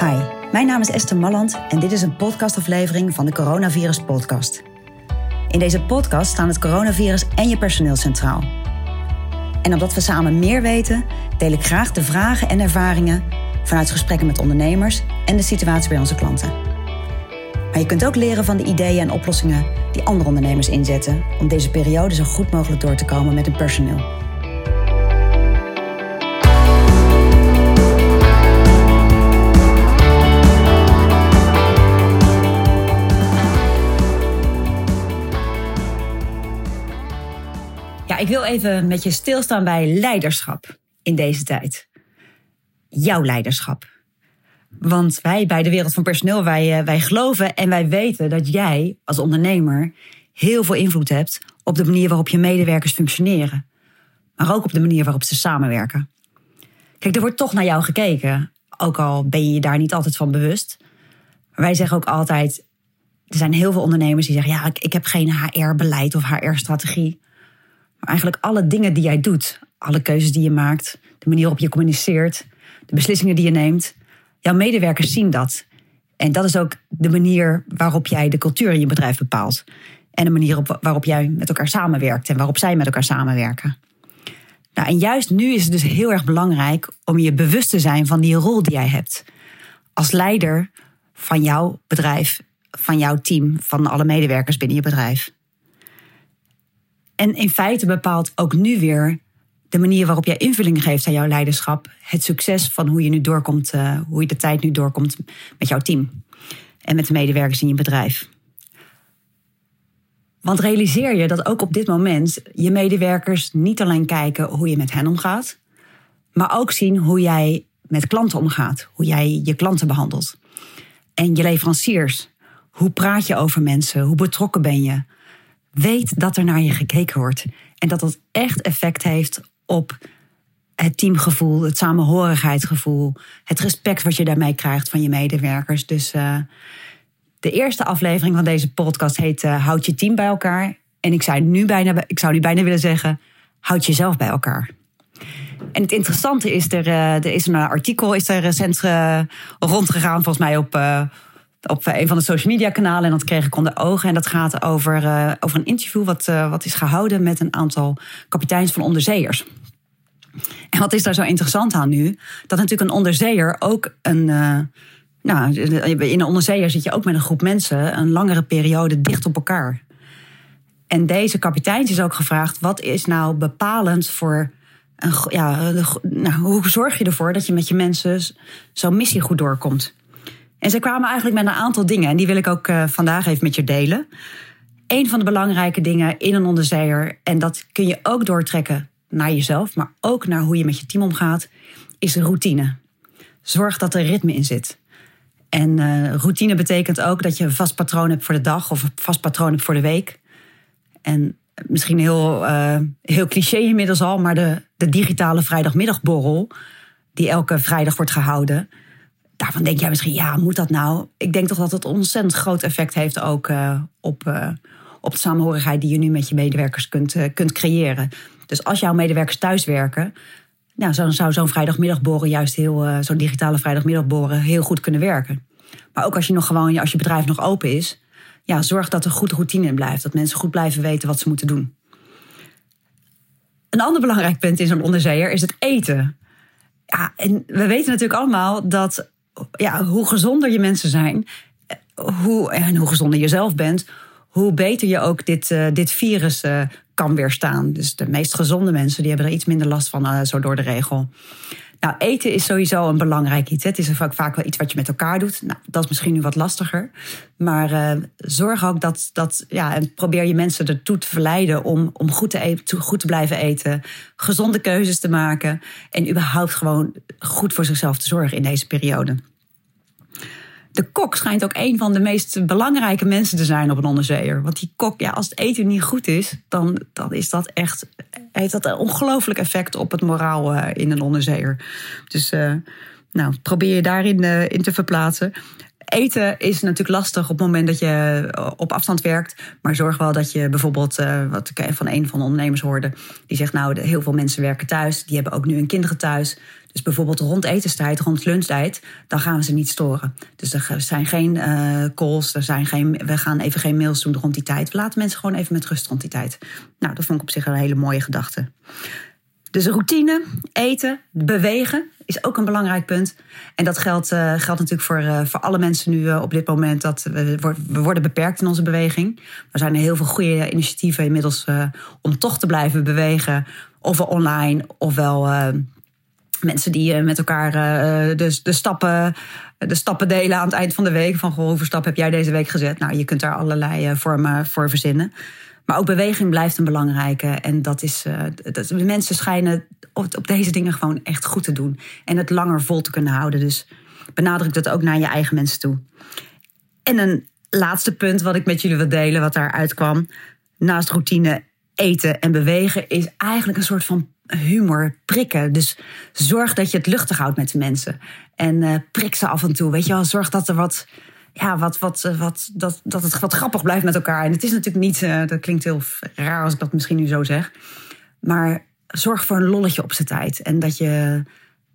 Hi, mijn naam is Esther Malland en dit is een podcastaflevering van de Coronavirus Podcast. In deze podcast staan het coronavirus en je personeel centraal. En omdat we samen meer weten, deel ik graag de vragen en ervaringen vanuit gesprekken met ondernemers en de situatie bij onze klanten. Maar je kunt ook leren van de ideeën en oplossingen die andere ondernemers inzetten om deze periode zo goed mogelijk door te komen met hun personeel. Wil even met je stilstaan bij leiderschap in deze tijd. Jouw leiderschap. Want wij bij de Wereld van Personeel, wij, eh, wij geloven en wij weten dat jij als ondernemer heel veel invloed hebt op de manier waarop je medewerkers functioneren. Maar ook op de manier waarop ze samenwerken. Kijk, er wordt toch naar jou gekeken. Ook al ben je je daar niet altijd van bewust. Wij zeggen ook altijd, er zijn heel veel ondernemers die zeggen: ja, ik, ik heb geen HR-beleid of HR-strategie. Maar eigenlijk alle dingen die jij doet, alle keuzes die je maakt, de manier waarop je communiceert, de beslissingen die je neemt, jouw medewerkers zien dat. En dat is ook de manier waarop jij de cultuur in je bedrijf bepaalt. En de manier waarop jij met elkaar samenwerkt en waarop zij met elkaar samenwerken. Nou, en juist nu is het dus heel erg belangrijk om je bewust te zijn van die rol die jij hebt. Als leider van jouw bedrijf, van jouw team, van alle medewerkers binnen je bedrijf. En in feite bepaalt ook nu weer de manier waarop jij invulling geeft aan jouw leiderschap, het succes van hoe je nu doorkomt, uh, hoe je de tijd nu doorkomt met jouw team en met de medewerkers in je bedrijf. Want realiseer je dat ook op dit moment je medewerkers niet alleen kijken hoe je met hen omgaat, maar ook zien hoe jij met klanten omgaat, hoe jij je klanten behandelt. En je leveranciers. Hoe praat je over mensen? Hoe betrokken ben je? Weet dat er naar je gekeken wordt. En dat dat echt effect heeft op het teamgevoel, het samenhorigheidsgevoel, het respect wat je daarmee krijgt van je medewerkers. Dus uh, de eerste aflevering van deze podcast heet uh, Houd je team bij elkaar. En ik zou, nu bijna, ik zou nu bijna willen zeggen, houd jezelf bij elkaar. En het interessante is, er, uh, er is een artikel is er recent rondgegaan, volgens mij op op een van de social media kanalen. En dat kreeg ik onder ogen. En dat gaat over, uh, over een interview wat, uh, wat is gehouden met een aantal kapiteins van onderzeeërs. En wat is daar zo interessant aan nu? Dat natuurlijk een onderzeeër ook een. Uh, nou, in een onderzeeër zit je ook met een groep mensen een langere periode dicht op elkaar. En deze kapiteins is ook gevraagd: wat is nou bepalend voor. Een, ja, nou, hoe zorg je ervoor dat je met je mensen zo'n missie goed doorkomt? En ze kwamen eigenlijk met een aantal dingen. En die wil ik ook uh, vandaag even met je delen. Een van de belangrijke dingen in een onderzeeër, en dat kun je ook doortrekken naar jezelf, maar ook naar hoe je met je team omgaat, is routine. Zorg dat er ritme in zit. En uh, routine betekent ook dat je een vast patroon hebt voor de dag of een vast patroon hebt voor de week. En misschien heel, uh, heel cliché inmiddels al, maar de, de digitale vrijdagmiddagborrel, die elke vrijdag wordt gehouden, daarvan denk jij misschien, ja, moet dat nou? Ik denk toch dat het ontzettend groot effect heeft ook uh, op, uh, op de samenhorigheid die je nu met je medewerkers kunt, uh, kunt creëren. Dus als jouw medewerkers thuiswerken, nou, dan zou zo'n vrijdagmiddagboren juist heel, zo'n digitale vrijdagmiddagboren heel goed kunnen werken. Maar ook als je nog gewoon, als je bedrijf nog open is, ja, zorg dat er goed routine in blijft. Dat mensen goed blijven weten wat ze moeten doen. Een ander belangrijk punt in zo'n onderzeeër is het eten. Ja, en we weten natuurlijk allemaal dat ja, hoe gezonder je mensen zijn, hoe, en hoe gezonder je zelf bent, hoe beter je ook dit, uh, dit virus uh, kan weerstaan. Dus de meest gezonde mensen die hebben er iets minder last van, zo door de regel. Nou, eten is sowieso een belangrijk iets. Het is vaak, vaak wel iets wat je met elkaar doet. Nou, dat is misschien nu wat lastiger. Maar zorg ook dat, dat ja, en probeer je mensen ertoe te verleiden om, om goed, te eten, goed te blijven eten, gezonde keuzes te maken en überhaupt gewoon goed voor zichzelf te zorgen in deze periode de kok schijnt ook een van de meest belangrijke mensen te zijn op een onderzeeër. Want die kok, ja, als het eten niet goed is, dan, dan is dat echt, heeft dat een ongelooflijk effect op het moraal uh, in een onderzeeër. Dus uh, nou, probeer je daarin uh, in te verplaatsen. Eten is natuurlijk lastig op het moment dat je op afstand werkt. Maar zorg wel dat je bijvoorbeeld, wat ik van een van de ondernemers hoorde, die zegt: Nou, heel veel mensen werken thuis, die hebben ook nu hun kinderen thuis. Dus bijvoorbeeld rond etenstijd, rond lunchtijd, dan gaan we ze niet storen. Dus er zijn geen uh, calls, er zijn geen, we gaan even geen mails doen rond die tijd. We laten mensen gewoon even met rust rond die tijd. Nou, dat vond ik op zich een hele mooie gedachte. Dus routine, eten, bewegen is ook een belangrijk punt. En dat geldt, uh, geldt natuurlijk voor, uh, voor alle mensen nu uh, op dit moment. Dat we, worden beperkt in onze beweging. Er zijn heel veel goede initiatieven inmiddels om toch te blijven bewegen. Ofwel online, ofwel mensen die met elkaar de, de, stappen, de stappen delen aan het eind van de week. Van hoeveel stappen heb jij deze week gezet? Nou, je kunt daar allerlei vormen voor verzinnen. Maar ook beweging blijft een belangrijke. En dat is, uh, dat, de mensen schijnen op, op, deze dingen gewoon echt goed te doen. En het langer vol te kunnen houden. Dus benadruk dat ook naar je eigen mensen toe. En een laatste punt wat ik met jullie wil delen, wat daaruit kwam. Naast routine, eten en bewegen, is eigenlijk een soort van humor prikken. Dus zorg dat je het luchtig houdt met de mensen. En uh, prik ze af en toe. Weet je wel, zorg dat er wat ja, wat, wat, eh, wat, dat, dat het wat grappig blijft met elkaar. En het is natuurlijk niet, uh, dat klinkt heel raar als ik dat misschien nu zo zeg. Maar zorg voor een lolletje op zijn tijd. En dat je,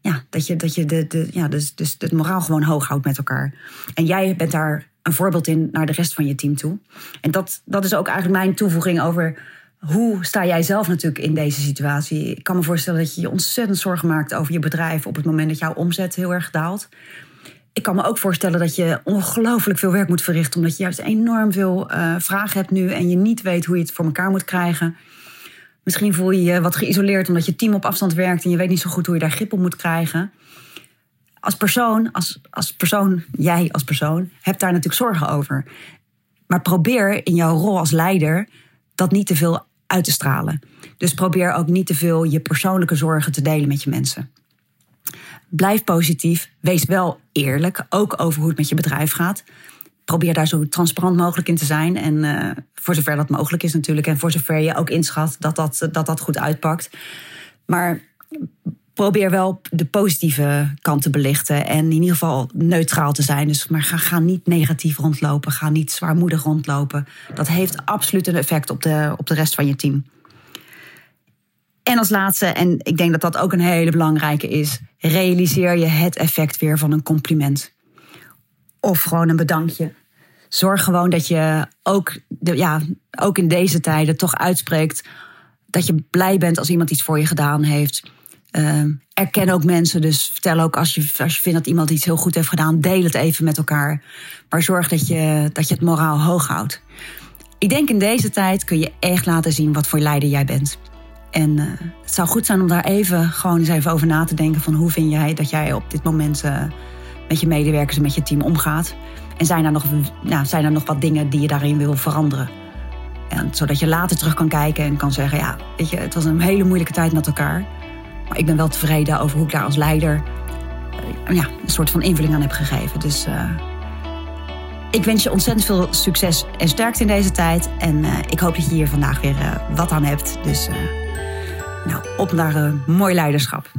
ja, dat je, dat je de, de, ja, dus, dus het moraal gewoon hoog houdt met elkaar. En jij bent daar een voorbeeld in naar de rest van je team toe. En dat, dat is ook eigenlijk mijn toevoeging over hoe sta jij zelf natuurlijk in deze situatie? Ik kan me voorstellen dat je je ontzettend zorgen maakt over je bedrijf op het moment dat jouw omzet heel erg daalt ik kan me ook voorstellen dat je ongelooflijk veel werk moet verrichten. Omdat je juist enorm veel uh, vragen hebt nu en je niet weet hoe je het voor elkaar moet krijgen. Misschien voel je je wat geïsoleerd omdat je team op afstand werkt en je weet niet zo goed hoe je daar grip op moet krijgen. Als persoon, als, als persoon, jij als persoon, hebt daar natuurlijk zorgen over. Maar probeer in jouw rol als leider dat niet te veel uit te stralen. Dus probeer ook niet te veel je persoonlijke zorgen te delen met je mensen. Blijf positief. Wees wel eerlijk, ook over hoe het met je bedrijf gaat. Probeer daar zo transparant mogelijk in te zijn. En uh, voor zover dat mogelijk is natuurlijk. En voor zover je ook inschat dat dat, dat, dat goed uitpakt. Maar probeer wel de positieve kant te belichten. En in ieder geval neutraal te zijn. Dus, maar ga, ga niet negatief rondlopen. Ga niet zwaarmoedig rondlopen. Dat heeft absoluut een effect op de, op de rest van je team. En als laatste, en ik denk dat dat ook een hele belangrijke is, realiseer je het effect weer van een compliment. Of gewoon een bedankje. Zorg gewoon dat je ook, ja, ook in deze tijden toch uitspreekt dat je blij bent als iemand iets voor je gedaan heeft. Uh, erken ook mensen, dus vertel ook als je, als je vindt dat iemand iets heel goed heeft gedaan, deel het even met elkaar. Maar zorg dat je, dat je het moraal hoog houdt. Ik denk in deze tijd kun je echt laten zien wat voor leider jij bent. En uh, het zou goed zijn om daar even gewoon eens even over na te denken van hoe vind jij dat jij op dit moment uh, met je medewerkers en met je team omgaat. En zijn er nog, nou, zijn er nog wat dingen die je daarin wil veranderen? En, zodat je later terug kan kijken en kan zeggen, ja, weet je, het was een hele moeilijke tijd met elkaar. Maar ik ben wel tevreden over hoe ik daar als leider uh, ja, een soort van invulling aan heb gegeven. Dus ik wens je ontzettend veel succes en sterkte in deze tijd. En ik hoop dat je hier vandaag weer wat aan hebt. Dus nou, op naar mooi leiderschap.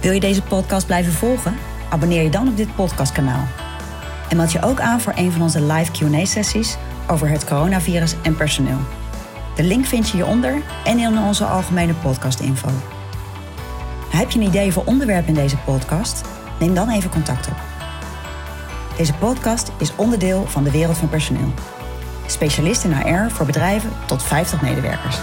Wil je deze podcast blijven volgen? Abonneer je dan op dit podcastkanaal. En meld je ook aan voor een van onze live QA-sessies over het coronavirus en personeel. De link vind je hieronder en in onze algemene podcastinfo. Heb je een idee voor onderwerp in deze podcast? Neem dan even contact op. Deze podcast is onderdeel van de wereld van personeel. Specialist in HR voor bedrijven tot 50 medewerkers.